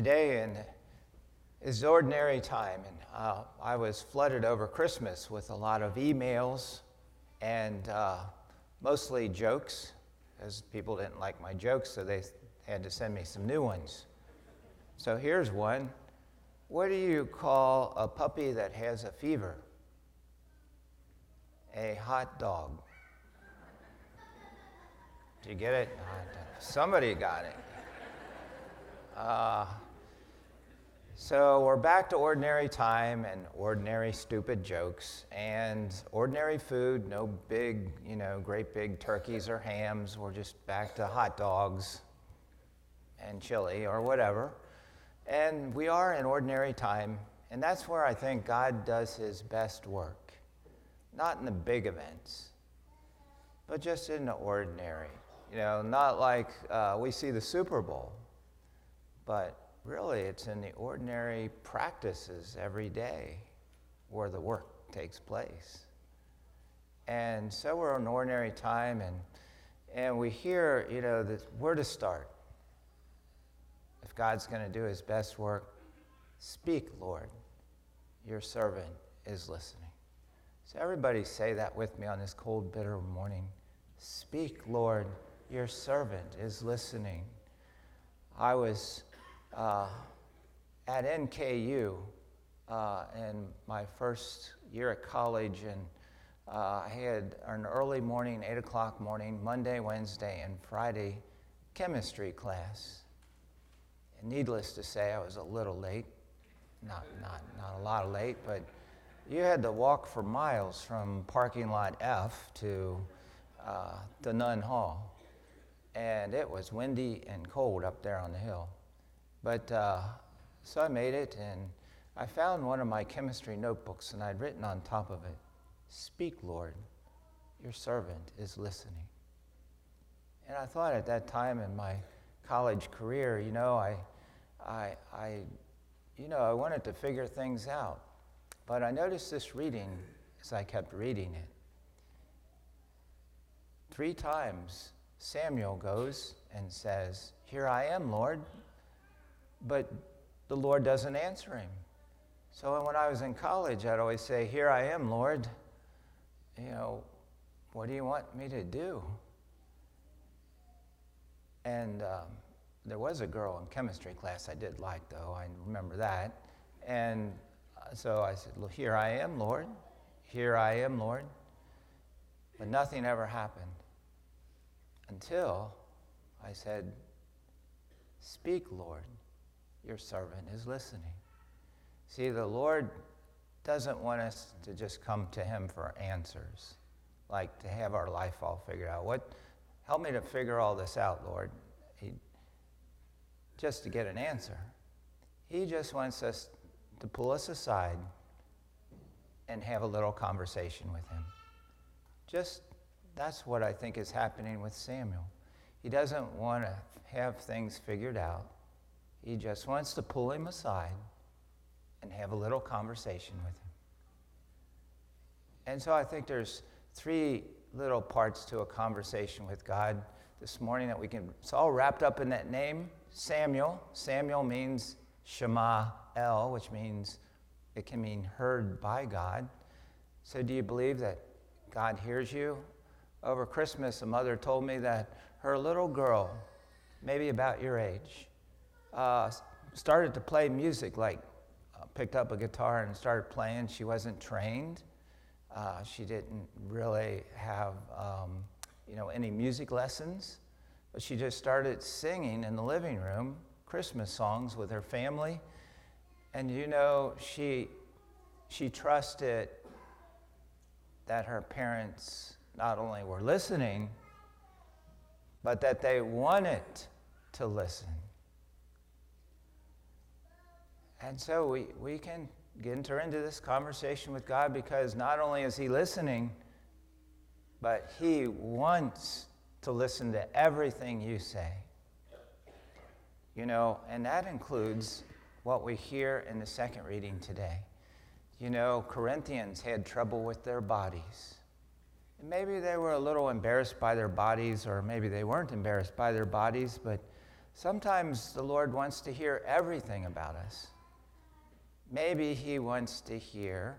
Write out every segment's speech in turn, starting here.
Today in, is ordinary time, and uh, I was flooded over Christmas with a lot of emails and uh, mostly jokes, as people didn't like my jokes, so they had to send me some new ones. So here's one What do you call a puppy that has a fever? A hot dog. Do you get it? Somebody got it. Uh, so we're back to ordinary time and ordinary stupid jokes and ordinary food. No big, you know, great big turkeys or hams. We're just back to hot dogs and chili or whatever. And we are in ordinary time, and that's where I think God does his best work. Not in the big events, but just in the ordinary. You know, not like uh, we see the Super Bowl, but really it's in the ordinary practices every day where the work takes place. And so we're in ordinary time, and, and we hear, you know, that where to start. If God's going to do his best work, speak, Lord. Your servant is listening. So, everybody say that with me on this cold, bitter morning. Speak, Lord. Your servant is listening. I was uh, at NKU uh, in my first year at college, and uh, I had an early morning, 8 o'clock morning, Monday, Wednesday, and Friday chemistry class. And needless to say, I was a little late. Not, not, not a lot of late, but you had to walk for miles from parking lot F to uh, the Nunn Hall. And it was windy and cold up there on the hill. But uh, so I made it, and I found one of my chemistry notebooks, and I'd written on top of it, Speak, Lord, your servant is listening. And I thought at that time in my college career, you know, I, I, I, you know, I wanted to figure things out. But I noticed this reading as I kept reading it. Three times Samuel goes and says, Here I am, Lord but the Lord doesn't answer him. So when I was in college, I'd always say, Here I am, Lord. You know, what do you want me to do? And um, there was a girl in chemistry class I did like, though. I remember that. And uh, so I said, well, Here I am, Lord. Here I am, Lord. But nothing ever happened until I said, Speak, Lord. Your servant is listening. See, the Lord doesn't want us to just come to Him for answers, like to have our life all figured out. What, help me to figure all this out, Lord. He, just to get an answer. He just wants us to pull us aside and have a little conversation with Him. Just that's what I think is happening with Samuel. He doesn't want to have things figured out. He just wants to pull him aside and have a little conversation with him. And so I think there's three little parts to a conversation with God this morning that we can, it's all wrapped up in that name, Samuel. Samuel means Shema El, which means it can mean heard by God. So do you believe that God hears you? Over Christmas, a mother told me that her little girl, maybe about your age, uh, started to play music, like uh, picked up a guitar and started playing. She wasn't trained. Uh, she didn't really have, um, you know, any music lessons, but she just started singing in the living room Christmas songs with her family. And you know, she she trusted that her parents not only were listening, but that they wanted to listen. And so we, we can enter into this conversation with God because not only is He listening, but He wants to listen to everything you say. You know, and that includes what we hear in the second reading today. You know, Corinthians had trouble with their bodies. And maybe they were a little embarrassed by their bodies, or maybe they weren't embarrassed by their bodies, but Sometimes the Lord wants to hear everything about us. Maybe He wants to hear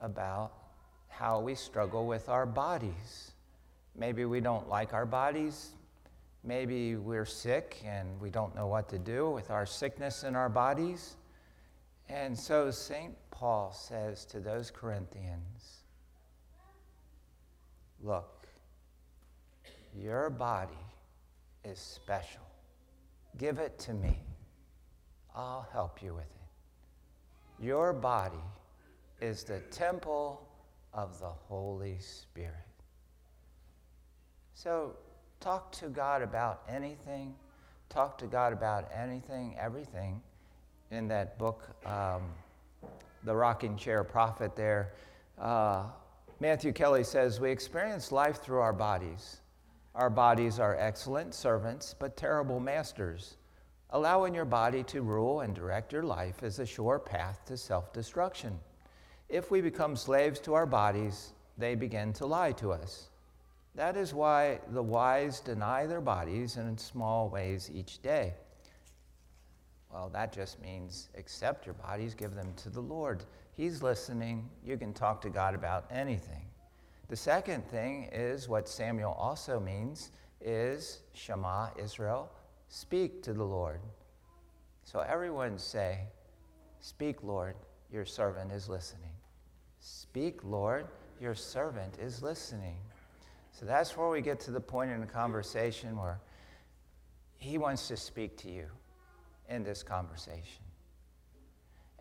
about how we struggle with our bodies. Maybe we don't like our bodies. Maybe we're sick and we don't know what to do with our sickness in our bodies. And so St. Paul says to those Corinthians Look, your body is special. Give it to me. I'll help you with it. Your body is the temple of the Holy Spirit. So, talk to God about anything. Talk to God about anything, everything. In that book, um, The Rocking Chair Prophet, there, uh, Matthew Kelly says, We experience life through our bodies. Our bodies are excellent servants, but terrible masters. Allowing your body to rule and direct your life is a sure path to self destruction. If we become slaves to our bodies, they begin to lie to us. That is why the wise deny their bodies in small ways each day. Well, that just means accept your bodies, give them to the Lord. He's listening. You can talk to God about anything. The second thing is what Samuel also means is Shema Israel, speak to the Lord. So everyone say, Speak, Lord, your servant is listening. Speak, Lord, your servant is listening. So that's where we get to the point in the conversation where he wants to speak to you in this conversation.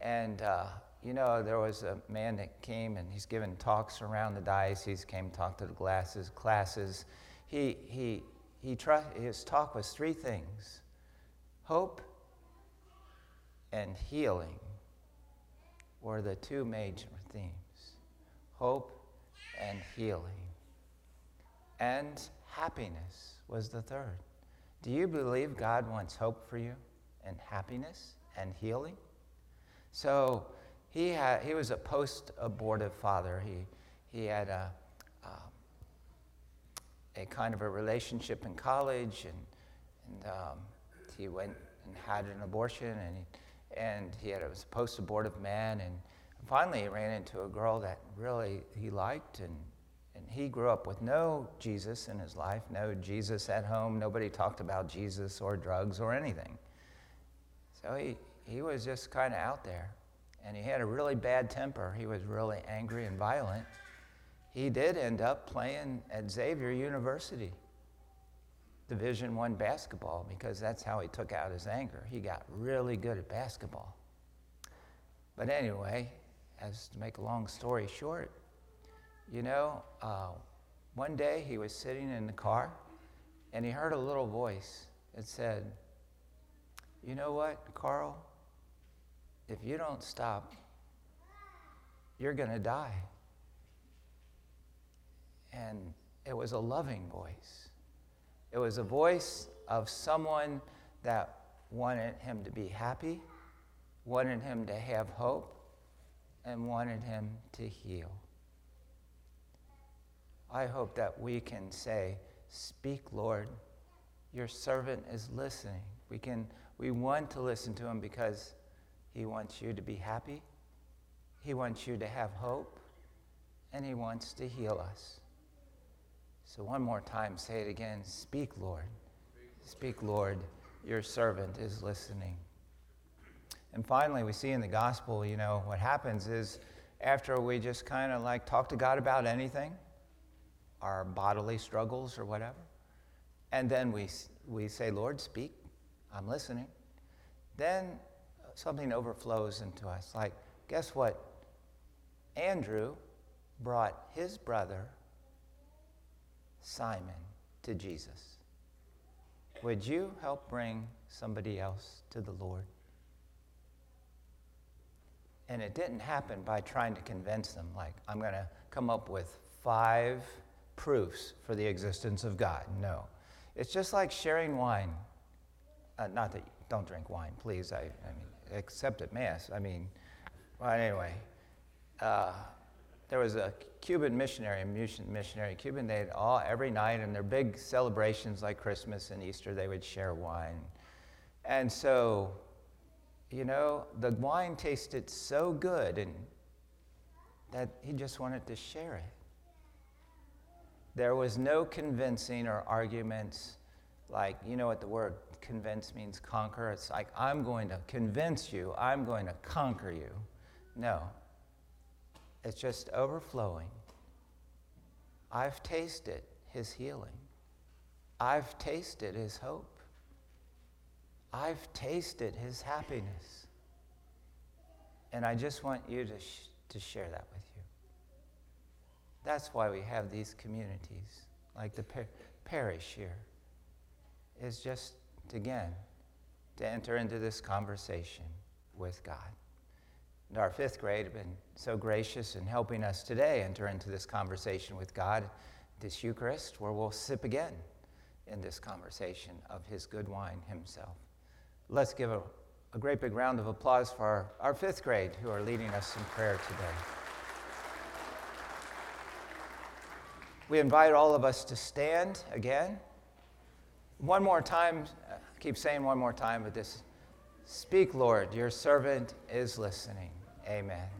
And uh, you know, there was a man that came and he's given talks around the diocese, came talk to the classes, classes. He, he, he tr- his talk was three things hope and healing were the two major themes hope and healing. And happiness was the third. Do you believe God wants hope for you and happiness and healing? So, he, had, he was a post abortive father. He, he had a, a kind of a relationship in college, and, and um, he went and had an abortion, and he, and he had, was a post abortive man. And finally, he ran into a girl that really he liked, and, and he grew up with no Jesus in his life, no Jesus at home. Nobody talked about Jesus or drugs or anything. So he, he was just kind of out there and he had a really bad temper. He was really angry and violent. He did end up playing at Xavier University, Division One basketball, because that's how he took out his anger. He got really good at basketball. But anyway, as to make a long story short, you know, uh, one day he was sitting in the car and he heard a little voice that said, You know what, Carl? if you don't stop, you're going to die. And it was a loving voice. It was a voice of someone that wanted him to be happy, wanted him to have hope, and wanted him to heal. I hope that we can say, Speak, Lord. Your servant is listening. We, can, we want to listen to him because he wants you to be happy. He wants you to have hope. And He wants to heal us. So, one more time, say it again Speak, Lord. Speak, Lord. Your servant is listening. And finally, we see in the gospel, you know, what happens is after we just kind of like talk to God about anything, our bodily struggles or whatever, and then we, we say, Lord, speak, I'm listening. Then something overflows into us. Like, guess what? Andrew brought his brother, Simon, to Jesus. Would you help bring somebody else to the Lord? And it didn't happen by trying to convince them, like, I'm going to come up with five proofs for the existence of God. No. It's just like sharing wine. Uh, not that, you don't drink wine, please. I, I mean, except at Mass. I mean, well, anyway, uh, there was a Cuban missionary, a missionary Cuban. They had all every night in their big celebrations like Christmas and Easter, they would share wine. And so, you know, the wine tasted so good and that he just wanted to share it. There was no convincing or arguments like, you know what the word convince means conquer? It's like, I'm going to convince you, I'm going to conquer you. No, it's just overflowing. I've tasted his healing, I've tasted his hope, I've tasted his happiness. And I just want you to, sh- to share that with you. That's why we have these communities, like the par- parish here, is just, again, to enter into this conversation with God. And our fifth grade have been so gracious in helping us today enter into this conversation with God, this Eucharist, where we'll sip again in this conversation of His good wine Himself. Let's give a, a great big round of applause for our, our fifth grade who are leading us in prayer today. We invite all of us to stand again. One more time, I keep saying one more time, but this speak, Lord, your servant is listening. Amen.